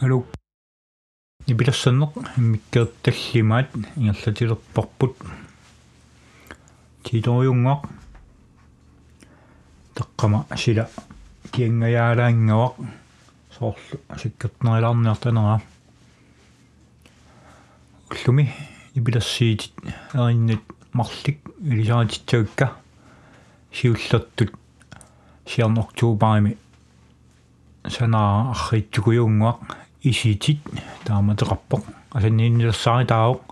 алу нипилассаннеқ иммиккеэрталлимаат ингерлатилерпарпут титорюнгоқ таққама сила. Киангаяалаангавақ соорлу асиккертнериларниартанера уллуми нипилассиитит эриннат марлик илисаатитсагакка сиуллертут сиарн октообарими санаа арриттукуйунгуақ иситит тааматеқарпоқ асаннииннилерсаари таавоқ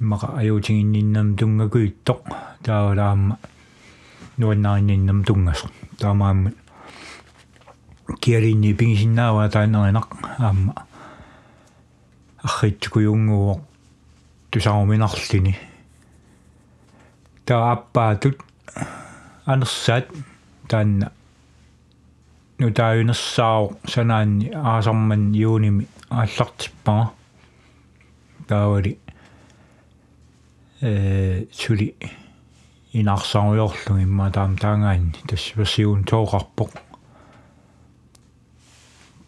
имаqa аюутингинниннам тунгакуиттоқ таавалаама нуаннааринниннам тунгасо таамааммат киалинни пигисиннаава таанеринақ аама арриттукуйунгуоқ тусааруминарлини тааппаатут анерсаат таанна нутааюнерсаау санаанни аасарман юуними ааллартиппаа таавали э сули инарсааруйорлу имма таам таангаанни тасс версиун тооқарпоқ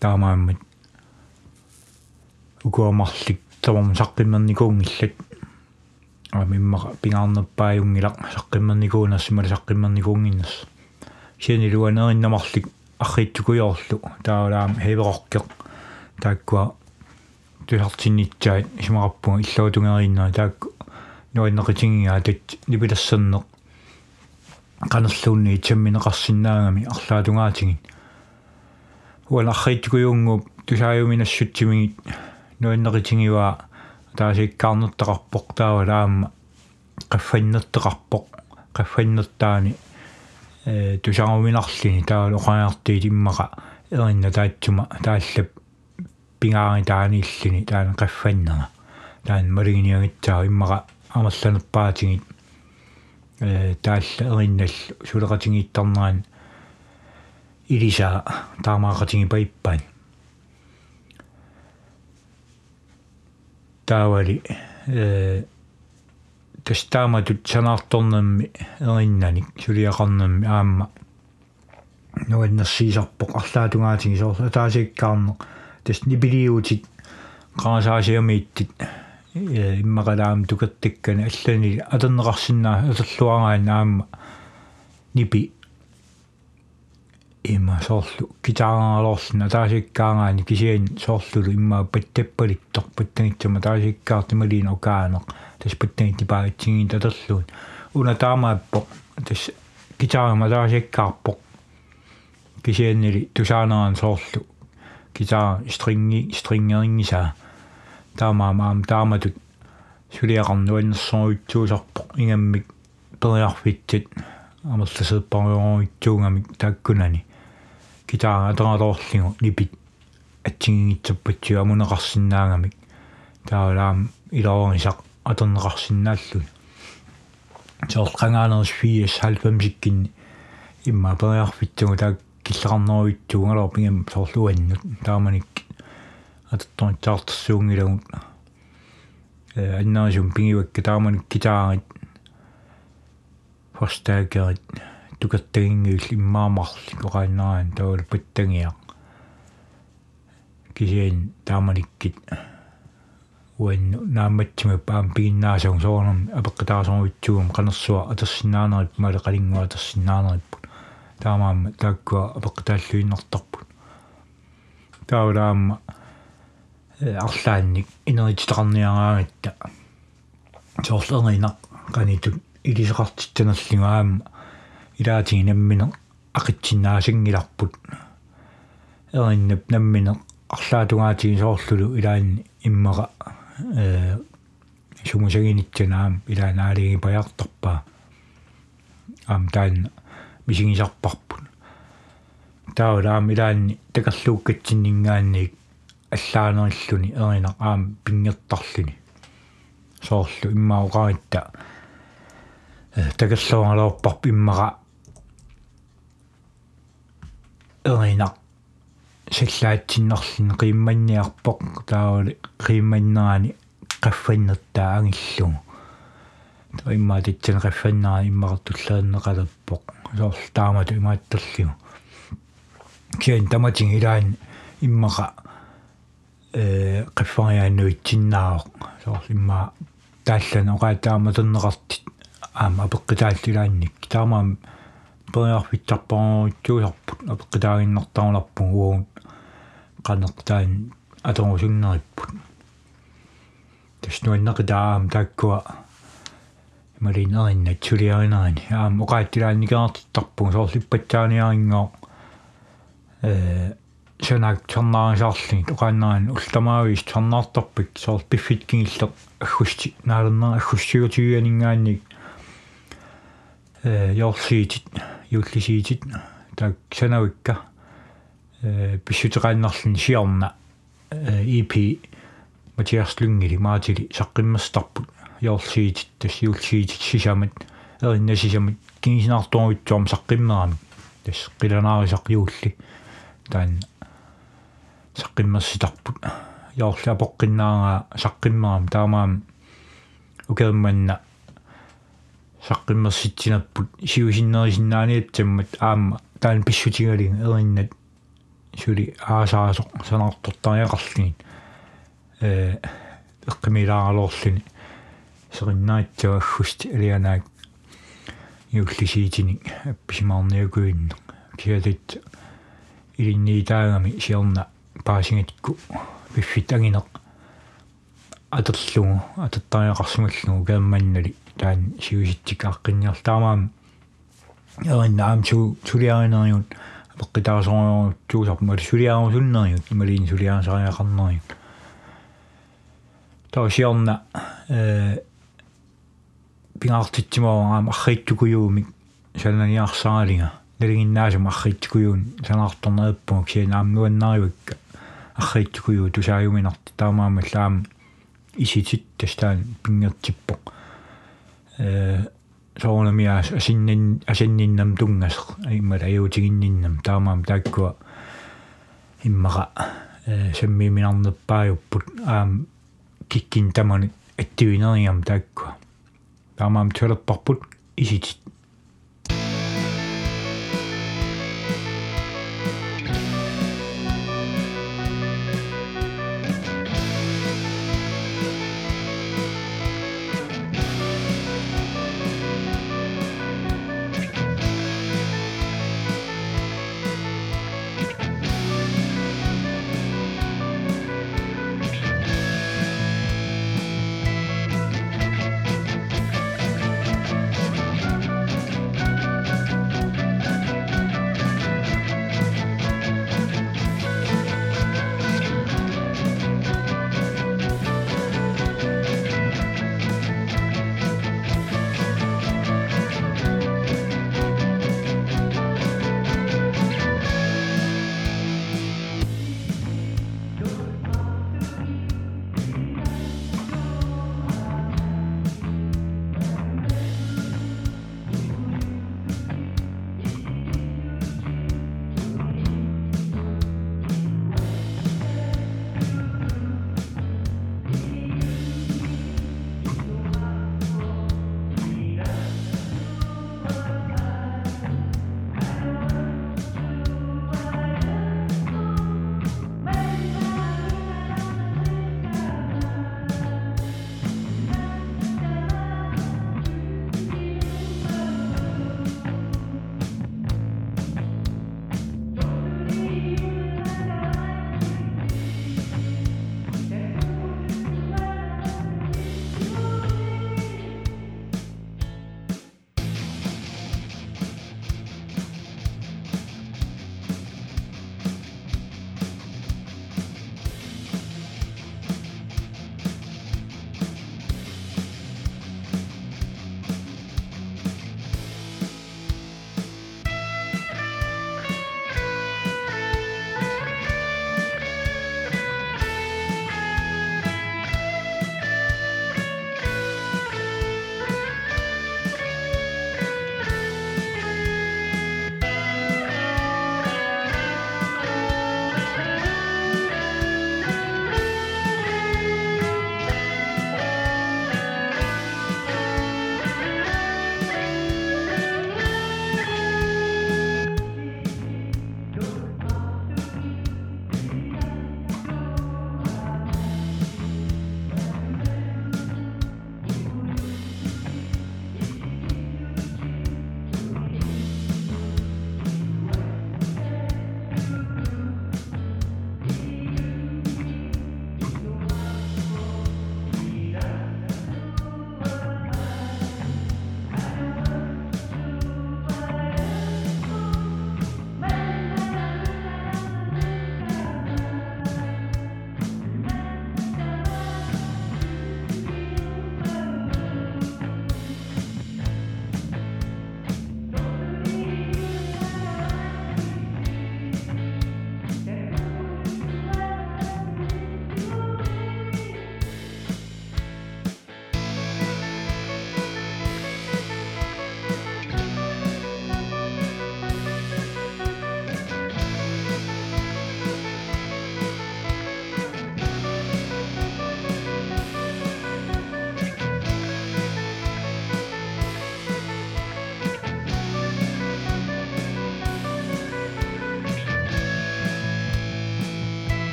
таамааммат укуамарлик тамам саққиммерникуунгиллат амиммаqa пингаарнерпааюнгилақ саққиммерникуунерсимала саққиммерникуунгиннерс сианилуанериннамарлик арриттукуйоорлу таалаам хевероркеq тааккуа тусартиннитсаат исмақарпунга иллуутунгериннаа таакку нуаннеқитингиа тат нипилассернеқ канерлуунни итсамминеқарсинаагами арлаатунгаатингин. Уан арриттукуйунгуп тусааюминассутсимигит нуаннеқитингиуа таасиккаарнертақарпоқ таавалаама qaffannертеқарпоқ qaffannерtaani тусааруминарлини таала оқанаартиит иммаqa еринна таатсума тааллап пингаари таанииллини таана qaffannера таан малигиниагитсаа иммаqa амерланерпаатингит э таалла ериннал сулеқатингиттарнеран илиса таамаақатинги пайппаан. Таавали э тастааматут санаарторнамми эриннаник сулиақарнамми аама. Нуаннерсиисарпоқ арлаатунгаатиги соор таасиккаарне тас нипилиутит qaasаасиамииттит иммақалаам тукертиккани аллани атернеқарсинаа асерлуараан аама. Нипи имма соорлу китааралоорлна таасиккаагаани кисиан соорлулу имма паттаппалиттор паттангитсама таасиккаартималиин окаанеқ тас паттангити паатсигин татерлуун уна таамааппо тас китаарма таасиккаарпоқ кисианнили тусаанеран соорлу китаа стринги стрингерингиса таамаамаам тааматут сулиақарнуаннерсоруитсуусарпоқ ингаммик периарфитсит амерласеэппаруйоруитсуунгамик тааккунани китаа атералоорлигу нипит. Атсигингитсаппатсиу амунеқарсинаагамик таалаам илоорисақ атернеқарсинааллу соорқангаанерс фиес халфамсиккинни имма периарфитсугу таак киллеқарнеруитсуунгалоо пингам соорлуаннут тааманик атертоонтаартэрсуунгилагут э аннаасум пингивакка тааманик китаагат форстаагерит тукаттагингиул иммаамарли коqaanнарaan таул паттангиа кисиан тааманиккит уан нааматсима паам пигиннаасаун соорнам апеққитаасоруитсуум қанерсуа атерсинаанерит мале қалингуа атерсинаанериппут таамаама тааккуа апеққитааллуиннартарпут таулаама арлаанник инерититақарниараагатта соорлернина канитут илисеқартитсанерлингаама илаатиги наммине ақитсиннаасингиларпут эриннап наммине арлаатунгаатиги соорлулу илаанни иммаqa э сумусагинитсанаам илаанаалиги паяртарпаа аам таан мисигисарпарпут таулаам илаанни такерлууккатсиннингаанник аллаанериллуни эрина аам пингертарлүни соорлу иммаоqaritта э такерлуангалоорпарп иммаqa эрина қимманниарпоқ таавали қимманнерани qaffannертаа ангиллугу та имма титсен qaffannера иммақартуллааннеқалерпоқ соорл таамату имааттерлигу киан таматин илаан иммаqa э qiffaриаануитсиннаавоq соорл имма тааллан оqaataamaтернеqartit аама апеққитааллилаанник таамаам периарфитсарпаруутсуусарпут апеққитаагиннартаруларпу уун qanneqtaan аторусуннериппут таснуаннеқитаам тааккуа малинеринна тулиаринерани аам оqaаттилаанникеартарпу соорлиппатсааниарингоо э шанак чорнаарисаарлин оқааннаан ултамаавис чорнаартарпик соорл пиффит кингиллер аггусти наалернера аггуссигутигианингаанник э йорсиитит юуллисиитит таак санавикка э писсутеқааннарлин сиорна э ip матиарслунгили маатили саққиммастарпут йорсиитит тассиулсиитит сисамат эринна сисамат кингисинаарторуитсуарм саққиммерами тас қиланаарисақ юулли таан саққиммерситарпут яорла поққиннаага саққиммерам таамаам укерманна. Саққиммерситсинаппут сиусиннерисиннааниат таммат аама таан писсутигалин эриннат сули аасаасо санаартортариақарлигин э эққимилааралоорлуни сериннаатсуаггуст алианаак юуллисиитини апписимаарниакуинна киалит илинниитаагами сиорна паасингатикку. Пиффит агинеқ атерлугу ататтариақарсималлугу каамманнали таан сиуситтик аққинниар таамаам ериннаам су сулиаринериун пеққитаасориору туусарп мали сулиарусуннериут малин сулиарсариақарнериут таа сиорна э пингаартитсимаам аррииттукуюумик сананиарсаалинга налигиннаасум аррииттукуюун санаарторнериппумак синаам нуаннаривакка аррииттукую тусааюминарти таамаамаллаам иситит тастаан пингертиппоқ э соонамиас асиннин асинниннам тунгас иммала аюутигинниннам таамаам тааккуа иммара э саммиминарнерпаajupпут аам киккин тамани аттивинериам тааккуа таамаам тулерпарпут иситит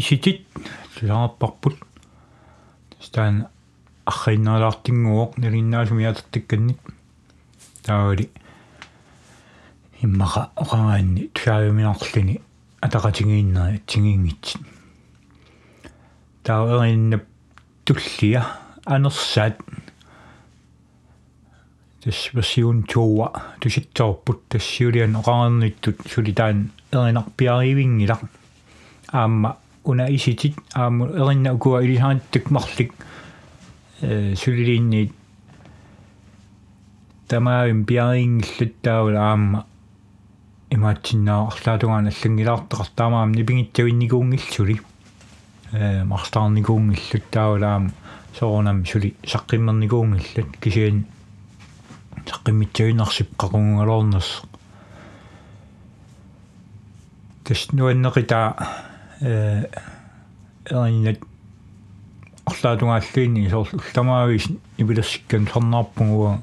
иситит саарпарпут стан арриннаалаартингуоқ налиннаасуми ятертикканник таавали иммаqa оqangaanni тусаавиминарлини атақатингииннери тингингитсит таавэриннап туллия анерсаат тас версиун туа туситсоорпут тассиулиан оqangernittut сулитаан эринарпиаривингилар аама уна иситит аама эринна укуа илисаанттак марлик э сулилиинни тамаавим пиарингиллут таавала аама имаатсиннаа арлаатугаан аллангилаартеқар таамаам нипингитсавинникуунгиллули э марстаарникуунгиллут таавалаам соорнам сули саққиммерникуунгиллут кисиан саққиммитсавинарсип қақунгалоорнерс тэс нуаннеқита э эриннат арлаатунгааллиинни соор улламаавис ипилерсиккан сорнаарпугуа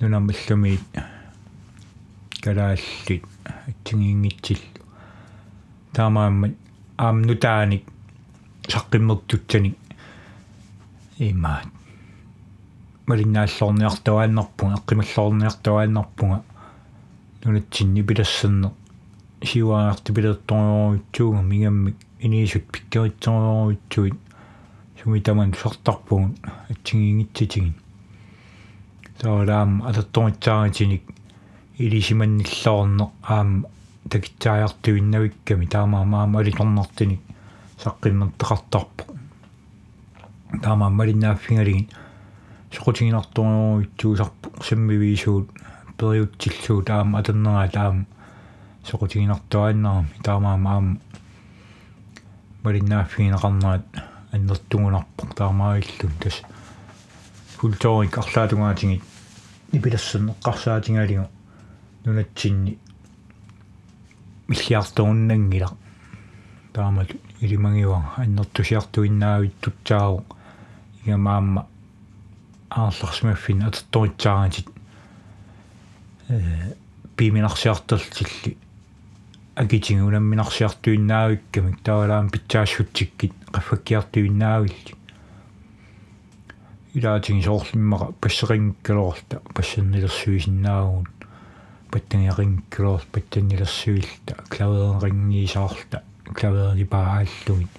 нунаммаллумиит калааллит атсигингитсил таамааммат аамнутааник саққиммертутсаник имаат малиннааллорниартуааннарпунга эққималлорниартуааннарпунга нунатсинни пилассерне сиуаарти пилерторюутсууга мигаммик инисут пиккеритсориутсуит сумитаман сортарпугут атсигингитситигин таалаам алатторитсаагатиник илисиманниллоорне аам такитсаajартуиннавикками таамаамаама алиторнартиник саққиммертеқартарпо таамааммалиннааффингалигин соқутигинарторюутсуусарпу саммивиисуут периутсиллуу таама атернераа таама соқутигинартуааннарами таамаамаама малиннааффигинеқарнаат аннертугунарпо таамаавиллун тас фулторик арлаатунгаатингит ипилассернеққарсаатингалигу нунатсинни. Миллиарторуннангила таамат илимагиуа аннертусиартуиннаавиттутсаагу игамаама аарларсимаффин атертторитсаагатит э пиминарсиартерлилли акитингу унамминарсиартуиннаавиккамик таалаам питсаассутсиккит qaffakkiartuinnaavилли илаатиги соорлиммаqa пассерингкалоорта пассернилерсуисиннаагуут паттангиарингкалоор паттаннилерсуилта клаверерингиисаарлта клаверипааллугит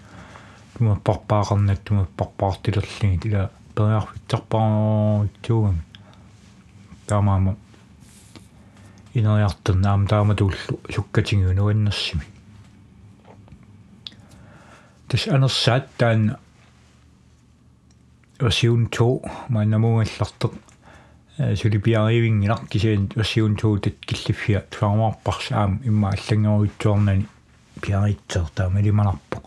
тумаппарпаақарнат тумаппарпаартилерлигит. Ила периарфитсарпааритсуугами таамаама инериартэрнаам тааматууллу суккатингу нуаннерсими тас анерсаат таан version 2 маннамугаллартеq сулипиаривингилар кисиан version 2 тат киллиффиа туармаарпарсаам имма аллангеруитсуарнани пиаритсер таама илиманарпо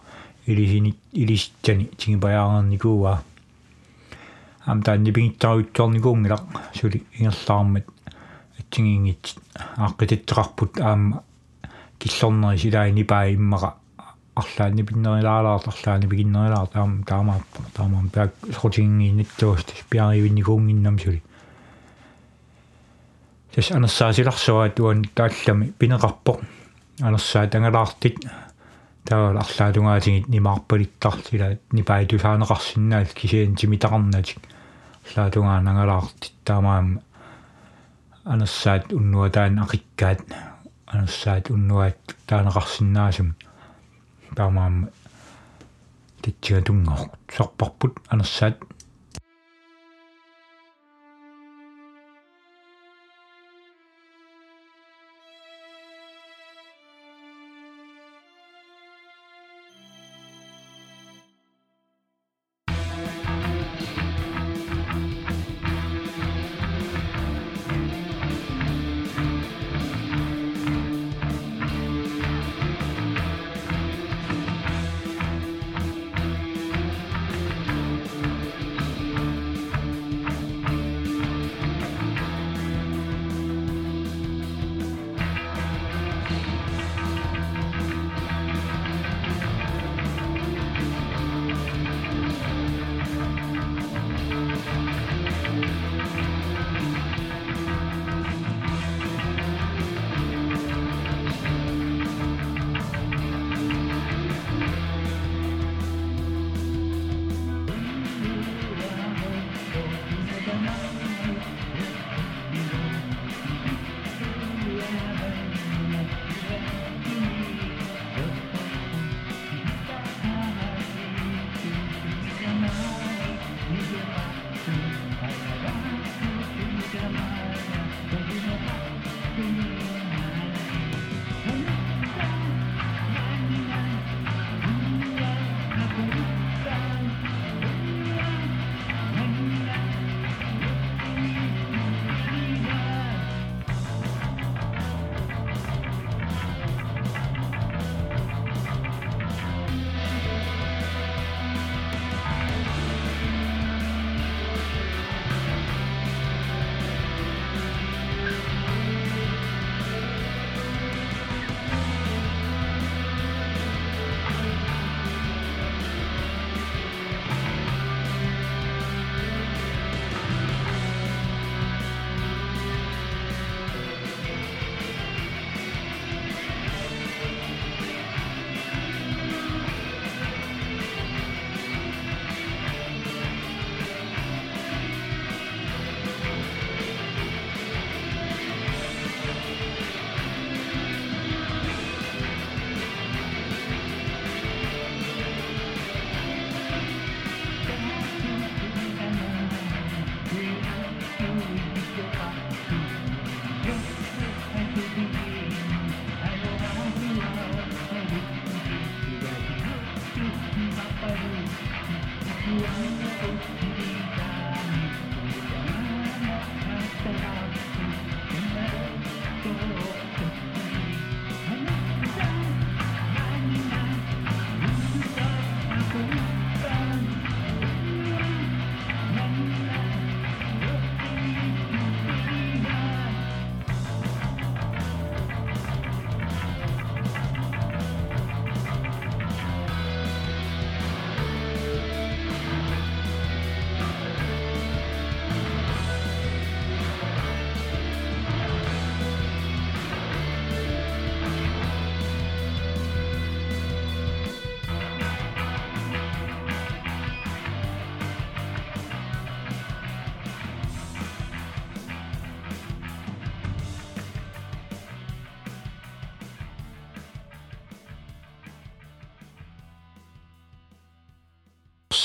илисини илиситсани тигипаяарникууа ам таанни пингиттаруитсуарникуунгилар сули ингерлаармат атсигингит ааққититсеқарпут аама киллорнери силаани паа иммаqa арлаани пиннерилаалаарт арлаани пигиннерилаар таама таамааппа таамаам пиак срутингииннаттуустас пиаривинникуунгиннам сули. Тас анерсаасиларсуа туан тааллами пинеқарпо анерсаа тангалаартит таавал арлаатунгаатигит нимаарпалиттарлила нипаи тусаанеқарсинаал кисиан тимитақарнатик арлаатунгаа нангалаартит таамаам анерсаат уннуатаан ақиккаат анерсаат уннуаат таанеқарсинаасум таамаам титсиатунгор сорпарпут анерсаат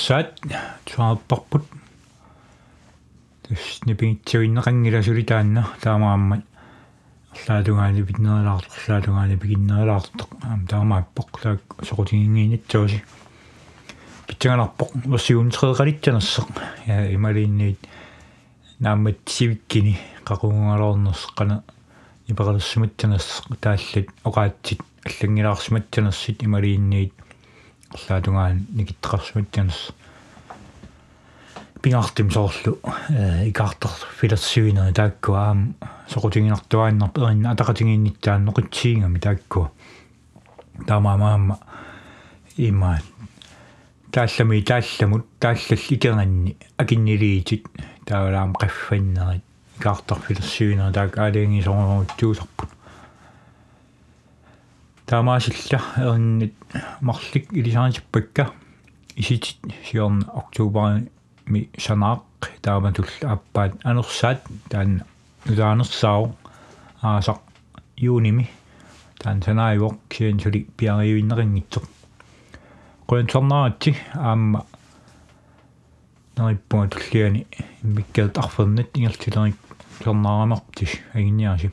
анерсаат туарпарпут тус нипингитсуиннеқангиласули таанна таамааммат арлаалунгаани пиннерилаартоқ арлаалунгаани пигиннерилаартоқ аам таамааппоқ таак соқутингиинитсууси питсангаларпоқ версиун 3 я ималиинниит нааммат сивиккини qaqungalorners qana ипаралуссуматсанас тааллат оqaатсит аллангилаарсуматсанерсит ималиинниит арлаатунгаан никиттеқарсуматсанерс пингаартим соорлу икаартер филерсивина тааккуа аам соқутингинартуааннар перинна атақатингинниттаан ноқитсиингами тааккуа таамаамаама имаат тааллами таалламут тааллал икернанни акиннилиитит таавалаам qaffannеrit икаартарфилерсивина таак аалианги сорнерутtuusарпут таамаасилла ернит марлик илисаансиппакка иситит сиорна октообер ми санаақ тааматул аппаат анерсаат таан нутаанерсаау аасақ юуними таан санаайвоқ киансули пиариуиннерингитсоқ qoyansornaratsi aamma nerippunga tulliani иммиккаат арфернат ингертилерик сорнаарамартис агинниаси